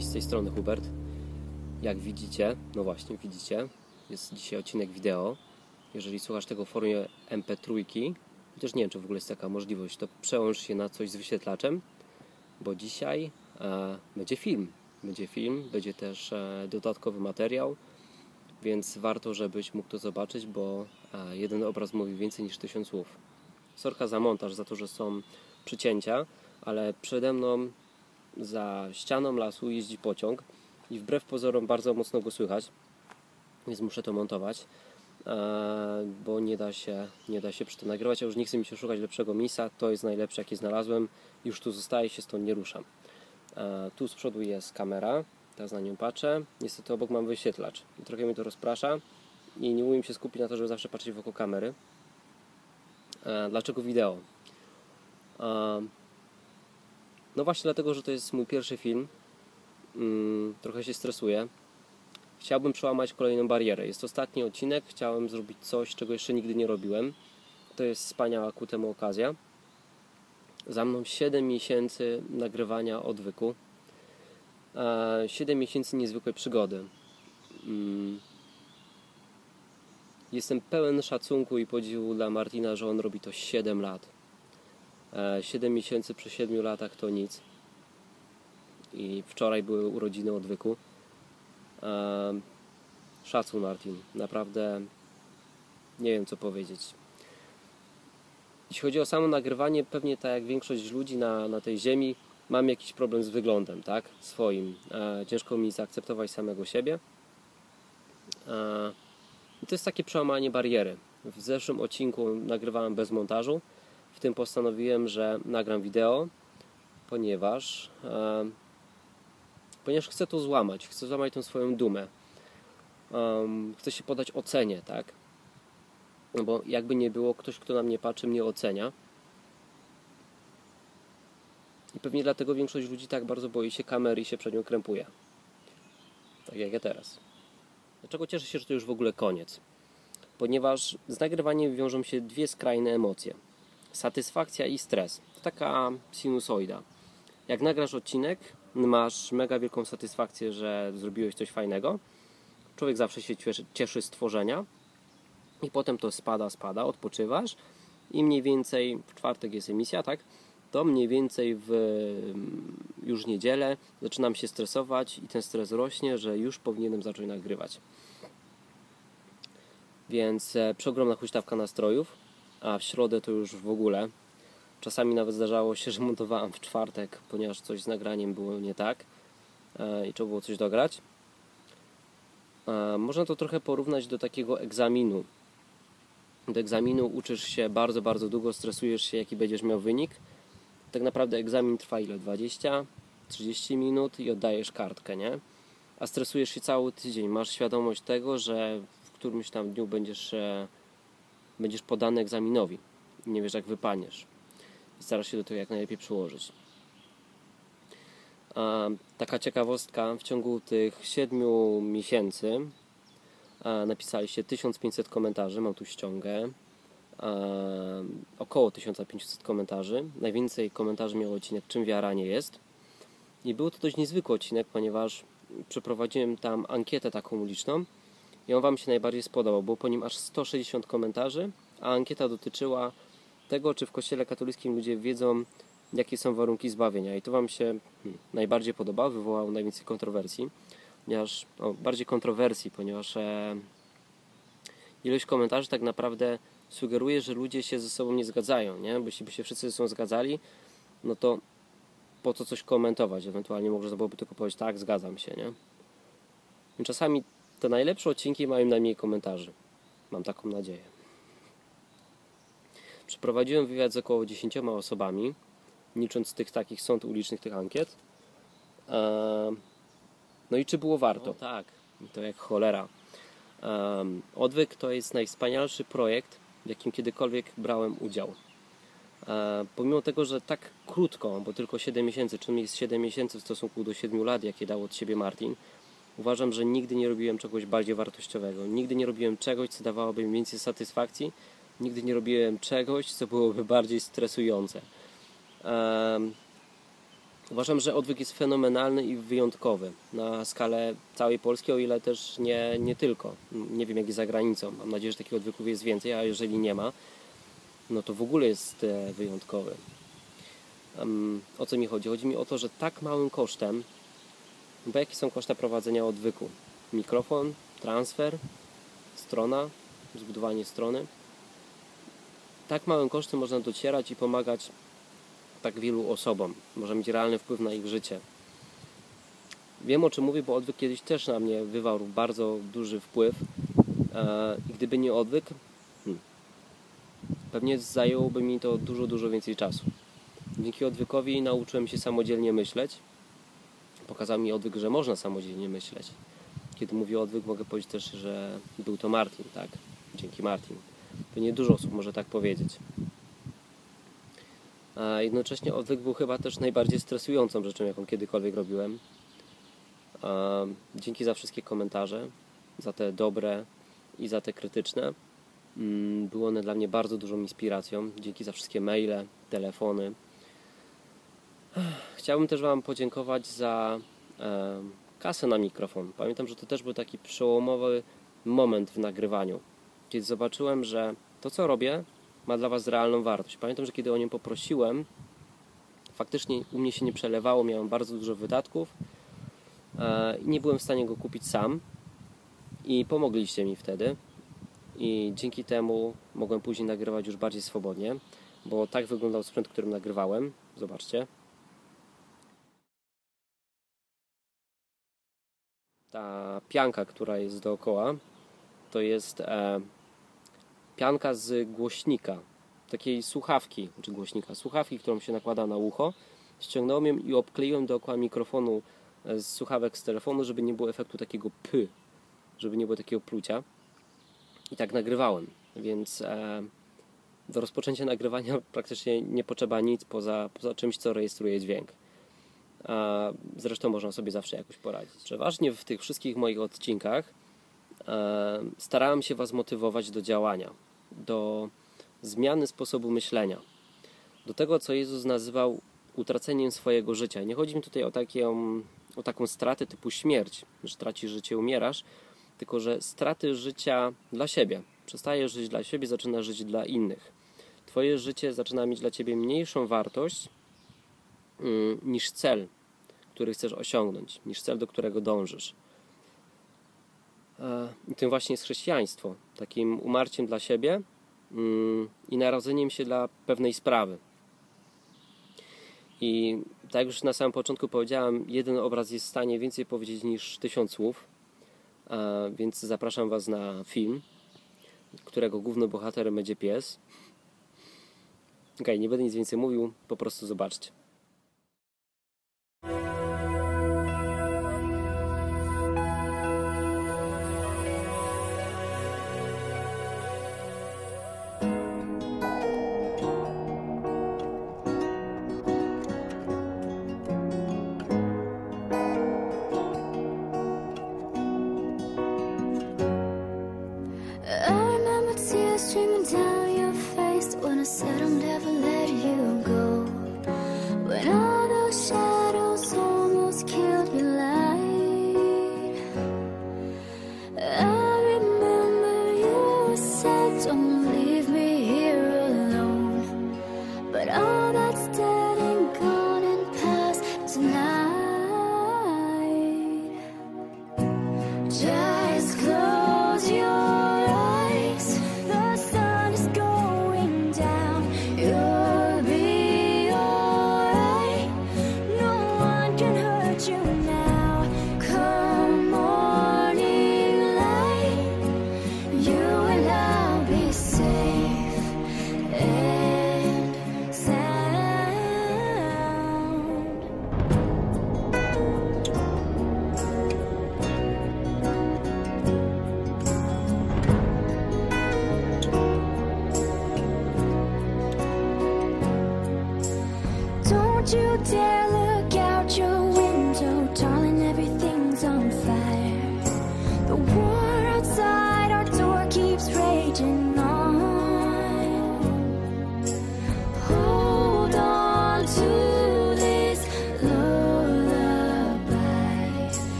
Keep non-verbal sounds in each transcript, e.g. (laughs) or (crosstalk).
Z tej strony Hubert. Jak widzicie, no właśnie, widzicie, jest dzisiaj odcinek wideo. Jeżeli słuchasz tego w formie MP3, chociaż nie wiem, czy w ogóle jest taka możliwość, to przełącz się na coś z wyświetlaczem, bo dzisiaj e, będzie film. Będzie film, będzie też e, dodatkowy materiał, więc warto, żebyś mógł to zobaczyć, bo e, jeden obraz mówi więcej niż tysiąc słów. Sorka za montaż, za to, że są przycięcia, ale przede mną za ścianą lasu jeździ pociąg i wbrew pozorom bardzo mocno go słychać, więc muszę to montować, e, bo nie da się, nie da się przy tym nagrywać. Ja już nie chcę mi się szukać lepszego miejsca, to jest najlepsze jakie znalazłem, już tu zostaje się, stąd nie ruszam. E, tu z przodu jest kamera, teraz na nią patrzę, niestety obok mam wyświetlacz i trochę mnie to rozprasza i nie umiem się skupić na to, żeby zawsze patrzeć wokół kamery. E, dlaczego wideo? No właśnie dlatego, że to jest mój pierwszy film. Mm, trochę się stresuję. Chciałbym przełamać kolejną barierę. Jest ostatni odcinek. Chciałem zrobić coś, czego jeszcze nigdy nie robiłem. To jest wspaniała ku temu okazja. Za mną 7 miesięcy nagrywania odwyku. 7 miesięcy niezwykłej przygody. Mm. Jestem pełen szacunku i podziwu dla Martina, że on robi to 7 lat 7 e, miesięcy przy 7 latach to nic. I wczoraj były urodziny odwyku. E, szacun Martin, naprawdę nie wiem co powiedzieć. Jeśli chodzi o samo nagrywanie, pewnie tak jak większość ludzi na, na tej ziemi, mam jakiś problem z wyglądem, tak? Swoim. E, ciężko mi zaakceptować samego siebie. I to jest takie przełamanie bariery. W zeszłym odcinku nagrywałem bez montażu w tym postanowiłem, że nagram wideo, ponieważ e, ponieważ chcę to złamać, chcę złamać tą swoją dumę. Um, chcę się podać ocenie, tak? No bo jakby nie było, ktoś, kto na mnie patrzy, mnie ocenia. I pewnie dlatego większość ludzi tak bardzo boi się kamery i się przed nią krępuje. Tak jak ja teraz. Dlaczego cieszę się, że to już w ogóle koniec? Ponieważ z nagrywaniem wiążą się dwie skrajne emocje satysfakcja i stres. To taka sinusoida. Jak nagrasz odcinek, masz mega wielką satysfakcję, że zrobiłeś coś fajnego. Człowiek zawsze się cieszy, cieszy z tworzenia i potem to spada, spada, odpoczywasz i mniej więcej w czwartek jest emisja, tak? To mniej więcej w już niedzielę zaczynam się stresować i ten stres rośnie, że już powinienem zacząć nagrywać. Więc e, przeogromna huśtawka nastrojów a w środę to już w ogóle. Czasami nawet zdarzało się, że montowałem w czwartek, ponieważ coś z nagraniem było nie tak e, i trzeba było coś dograć. E, można to trochę porównać do takiego egzaminu. Do egzaminu uczysz się bardzo, bardzo długo, stresujesz się, jaki będziesz miał wynik. Tak naprawdę egzamin trwa ile? 20, 30 minut i oddajesz kartkę, nie? A stresujesz się cały tydzień. Masz świadomość tego, że w którymś tam dniu będziesz e, będziesz podany egzaminowi. Nie wiesz, jak wypaniesz. Starasz się do tego jak najlepiej przyłożyć. A, taka ciekawostka, w ciągu tych 7 miesięcy napisaliście 1500 komentarzy, mam tu ściągę. Około 1500 komentarzy. Najwięcej komentarzy miał odcinek Czym wiara nie jest. I był to dość niezwykły odcinek, ponieważ przeprowadziłem tam ankietę taką uliczną i on Wam się najbardziej spodobał. Było po nim aż 160 komentarzy, a ankieta dotyczyła tego, czy w Kościele katolickim ludzie wiedzą, jakie są warunki zbawienia. I to Wam się hmm, najbardziej podobało, wywołało najwięcej kontrowersji, ponieważ, o, bardziej kontrowersji, ponieważ e, ilość komentarzy tak naprawdę sugeruje, że ludzie się ze sobą nie zgadzają, nie? Bo jeśli by się wszyscy ze sobą zgadzali, no to po co coś komentować? Ewentualnie można byłoby tylko powiedzieć, tak, zgadzam się, nie? I czasami te najlepsze odcinki mają najmniej komentarzy. Mam taką nadzieję. Przeprowadziłem wywiad z około 10 osobami, licząc tych takich sąd ulicznych, tych ankiet. No i czy było warto? No tak, to jak cholera. Odwyk to jest najwspanialszy projekt, w jakim kiedykolwiek brałem udział. Pomimo tego, że tak krótko, bo tylko 7 miesięcy, czym jest 7 miesięcy w stosunku do 7 lat, jakie dał od siebie Martin, Uważam, że nigdy nie robiłem czegoś bardziej wartościowego. Nigdy nie robiłem czegoś, co dawałoby mi więcej satysfakcji. Nigdy nie robiłem czegoś, co byłoby (laughs) bardziej stresujące. Uważam, że odwyk jest fenomenalny i wyjątkowy na skalę całej Polski, o ile też nie, nie tylko. Nie wiem, jak jest za granicą. Mam nadzieję, że takich odwyków jest więcej, a jeżeli nie ma, no to w ogóle jest e, wyjątkowy. Um, o co mi chodzi? Chodzi mi o to, że tak małym kosztem, bo jakie są koszta prowadzenia odwyku? Mikrofon, transfer, strona, zbudowanie strony. Tak małym kosztem można docierać i pomagać tak wielu osobom. Może mieć realny wpływ na ich życie. Wiem o czym mówię, bo odwyk kiedyś też na mnie wywarł bardzo duży wpływ. E, I gdyby nie odwyk, hmm, pewnie zajęłoby mi to dużo, dużo więcej czasu. Dzięki odwykowi nauczyłem się samodzielnie myśleć. Pokazał mi odwyk, że można samodzielnie myśleć. Kiedy mówię odwyk, mogę powiedzieć też, że był to Martin, tak? Dzięki Martin. Pewnie dużo osób może tak powiedzieć. A jednocześnie odwyk był chyba też najbardziej stresującą rzeczą, jaką kiedykolwiek robiłem. A dzięki za wszystkie komentarze, za te dobre i za te krytyczne. Mm, były one dla mnie bardzo dużą inspiracją. Dzięki za wszystkie maile, telefony. Chciałbym też Wam podziękować za e, kasę na mikrofon. Pamiętam, że to też był taki przełomowy moment w nagrywaniu, kiedy zobaczyłem, że to, co robię, ma dla Was realną wartość. Pamiętam, że kiedy o nią poprosiłem, faktycznie u mnie się nie przelewało, miałem bardzo dużo wydatków e, i nie byłem w stanie go kupić sam. I pomogliście mi wtedy. I dzięki temu mogłem później nagrywać już bardziej swobodnie, bo tak wyglądał sprzęt, którym nagrywałem. Zobaczcie. Ta pianka, która jest dookoła, to jest e, pianka z głośnika, takiej słuchawki, czy głośnika, słuchawki, którą się nakłada na ucho. Ściągnąłem ją i obkleiłem dookoła mikrofonu e, z słuchawek z telefonu, żeby nie było efektu takiego py, żeby nie było takiego plucia. I tak nagrywałem, więc e, do rozpoczęcia nagrywania praktycznie nie potrzeba nic poza, poza czymś, co rejestruje dźwięk. Zresztą można sobie zawsze jakoś poradzić. Przeważnie w tych wszystkich moich odcinkach e, starałem się Was motywować do działania, do zmiany sposobu myślenia, do tego, co Jezus nazywał utraceniem swojego życia. Nie chodzi mi tutaj o, taką, o taką stratę typu śmierć, że tracisz życie, umierasz, tylko że straty życia dla siebie. Przestajesz żyć dla siebie, zaczynasz żyć dla innych. Twoje życie zaczyna mieć dla ciebie mniejszą wartość niż cel, który chcesz osiągnąć, niż cel, do którego dążysz. E, I tym właśnie jest chrześcijaństwo. Takim umarciem dla siebie mm, i narodzeniem się dla pewnej sprawy. I tak jak już na samym początku powiedziałem, jeden obraz jest w stanie więcej powiedzieć niż tysiąc słów. E, więc zapraszam Was na film, którego głównym bohaterem będzie pies. Ok, nie będę nic więcej mówił, po prostu zobaczcie. Streaming down your face when I said I'll never let you go.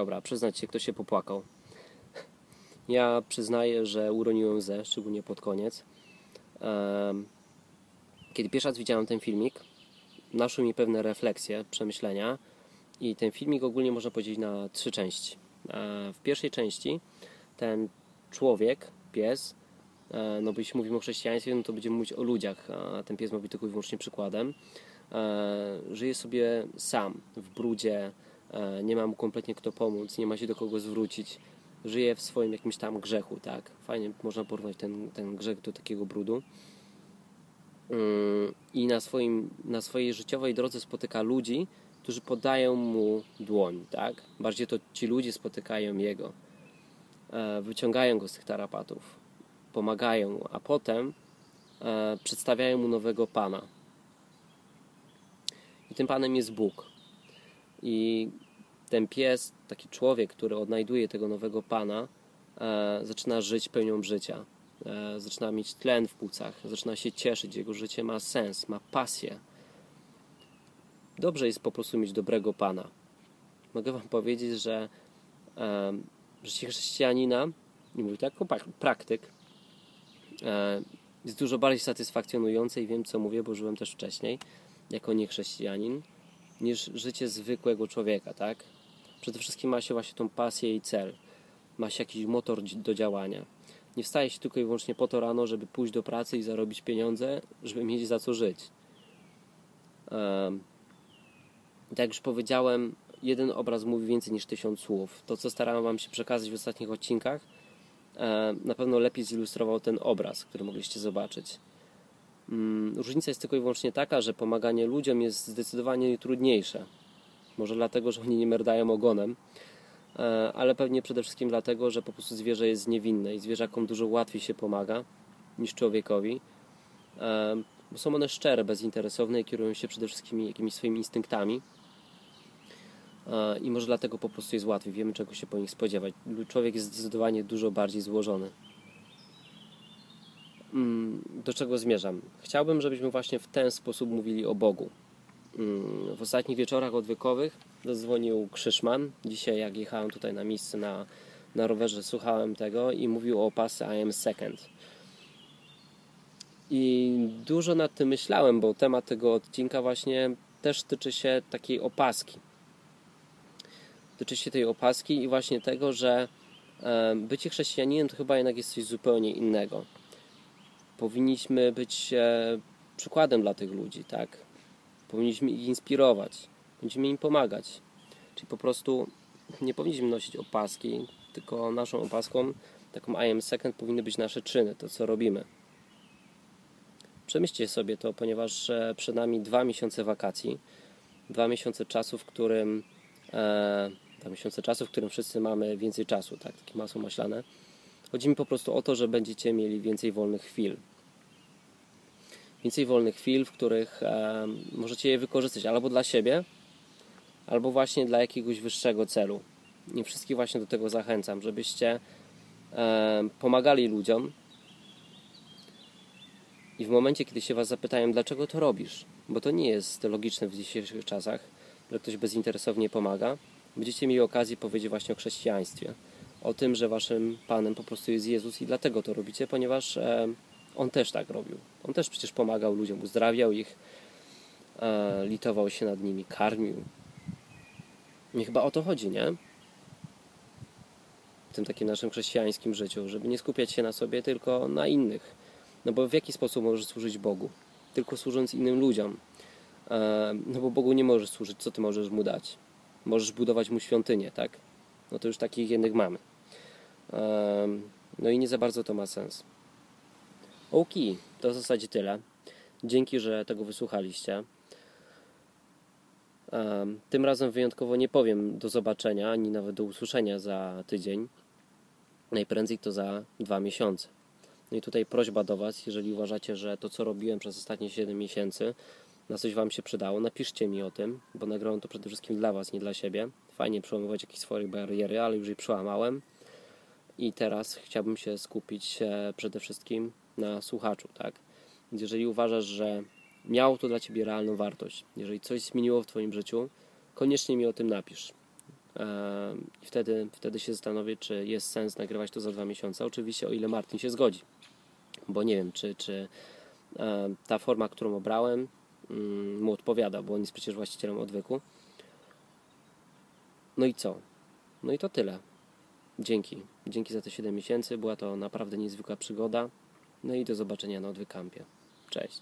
Dobra, przyznać się, kto się popłakał. Ja przyznaję, że uroniłem łzę, szczególnie pod koniec. Kiedy pierwszy raz widziałem ten filmik, naszły mi pewne refleksje, przemyślenia i ten filmik ogólnie można podzielić na trzy części. W pierwszej części ten człowiek, pies, e, no bo jeśli mówimy o chrześcijaństwie, no to będziemy mówić o ludziach, a ten pies ma być tylko i wyłącznie przykładem. E, żyje sobie sam w brudzie, E, nie ma mu kompletnie kto pomóc, nie ma się do kogo zwrócić, żyje w swoim jakimś tam grzechu, tak? Fajnie można porównać ten, ten grzech do takiego brudu. Mm, I na, swoim, na swojej życiowej drodze spotyka ludzi, którzy podają mu dłoń, tak? Bardziej to ci ludzie spotykają jego, e, wyciągają go z tych tarapatów, pomagają a potem e, przedstawiają mu nowego Pana. I tym Panem jest Bóg. I ten pies, taki człowiek, który odnajduje tego nowego pana, e, zaczyna żyć pełnią życia. E, zaczyna mieć tlen w płucach, zaczyna się cieszyć, jego życie ma sens, ma pasję. Dobrze jest po prostu mieć dobrego pana. Mogę Wam powiedzieć, że e, życie chrześcijanina, nie mówię tak praktyk, e, jest dużo bardziej satysfakcjonujące i wiem, co mówię, bo żyłem też wcześniej jako niechrześcijanin niż życie zwykłego człowieka, tak? Przede wszystkim ma się właśnie tą pasję i cel. Ma się jakiś motor do działania. Nie wstaje się tylko i wyłącznie po to rano, żeby pójść do pracy i zarobić pieniądze, żeby mieć za co żyć. Um, tak jak już powiedziałem, jeden obraz mówi więcej niż tysiąc słów. To, co starałem Wam się przekazać w ostatnich odcinkach, na pewno lepiej zilustrował ten obraz, który mogliście zobaczyć. Mm, różnica jest tylko i wyłącznie taka, że pomaganie ludziom jest zdecydowanie trudniejsze. Może dlatego, że oni nie merdają ogonem, e, ale pewnie przede wszystkim dlatego, że po prostu zwierzę jest niewinne i zwierzakom dużo łatwiej się pomaga niż człowiekowi. E, bo są one szczere, bezinteresowne i kierują się przede wszystkim jakimiś swoimi instynktami. E, I może dlatego po prostu jest łatwiej, wiemy czego się po nich spodziewać. Człowiek jest zdecydowanie dużo bardziej złożony. Do czego zmierzam? Chciałbym, żebyśmy właśnie w ten sposób mówili o Bogu. Mm, w ostatnich wieczorach odwykowych zadzwonił Krzyszman. Dzisiaj, jak jechałem tutaj na miejsce na, na rowerze, słuchałem tego i mówił o pasy I am second. I dużo nad tym myślałem, bo temat tego odcinka właśnie też tyczy się takiej opaski. Tyczy się tej opaski i właśnie tego, że bycie chrześcijaninem to chyba jednak jest coś zupełnie innego powinniśmy być e, przykładem dla tych ludzi, tak? Powinniśmy ich inspirować, powinniśmy im pomagać. Czyli po prostu nie powinniśmy nosić opaski, tylko naszą opaską taką I am second powinny być nasze czyny, to co robimy. Przemyślcie sobie to, ponieważ e, przed nami dwa miesiące wakacji, dwa miesiące czasu, w którym e, dwa miesiące czasu, w którym wszyscy mamy więcej czasu, tak, takie masło maślane. Chodzi mi po prostu o to, że będziecie mieli więcej wolnych chwil. Więcej wolnych chwil, w których możecie je wykorzystać albo dla siebie, albo właśnie dla jakiegoś wyższego celu. I wszystkich właśnie do tego zachęcam, żebyście pomagali ludziom. I w momencie, kiedy się Was zapytają, dlaczego to robisz, bo to nie jest logiczne w dzisiejszych czasach, że ktoś bezinteresownie pomaga, będziecie mieli okazję powiedzieć właśnie o chrześcijaństwie. O tym, że Waszym Panem po prostu jest Jezus i dlatego to robicie, ponieważ On też tak robił. On też przecież pomagał ludziom, uzdrawiał ich, e, litował się nad nimi, karmił. I chyba o to chodzi, nie? W tym takim naszym chrześcijańskim życiu, żeby nie skupiać się na sobie, tylko na innych. No bo w jaki sposób możesz służyć Bogu? Tylko służąc innym ludziom. E, no bo Bogu nie możesz służyć, co ty możesz mu dać? Możesz budować mu świątynię, tak? No to już takich jednych mamy. E, no i nie za bardzo to ma sens. Ok, to w zasadzie tyle. Dzięki, że tego wysłuchaliście. Tym razem wyjątkowo nie powiem do zobaczenia, ani nawet do usłyszenia za tydzień. Najprędzej to za dwa miesiące. No i tutaj prośba do Was, jeżeli uważacie, że to, co robiłem przez ostatnie 7 miesięcy, na coś Wam się przydało, napiszcie mi o tym, bo nagrałem to przede wszystkim dla Was, nie dla siebie. Fajnie przełamywać jakieś swoje bariery, ale już je przełamałem. I teraz chciałbym się skupić przede wszystkim na słuchaczu, tak? Jeżeli uważasz, że miało to dla Ciebie realną wartość, jeżeli coś zmieniło w Twoim życiu, koniecznie mi o tym napisz. I wtedy, wtedy się zastanowię, czy jest sens nagrywać to za dwa miesiące. Oczywiście, o ile Martin się zgodzi, bo nie wiem, czy, czy ta forma, którą obrałem, mm, mu odpowiada, bo on jest przecież właścicielem odwyku. No i co? No i to tyle. Dzięki. Dzięki za te 7 miesięcy. Była to naprawdę niezwykła przygoda. No i do zobaczenia na odwykampie. Cześć.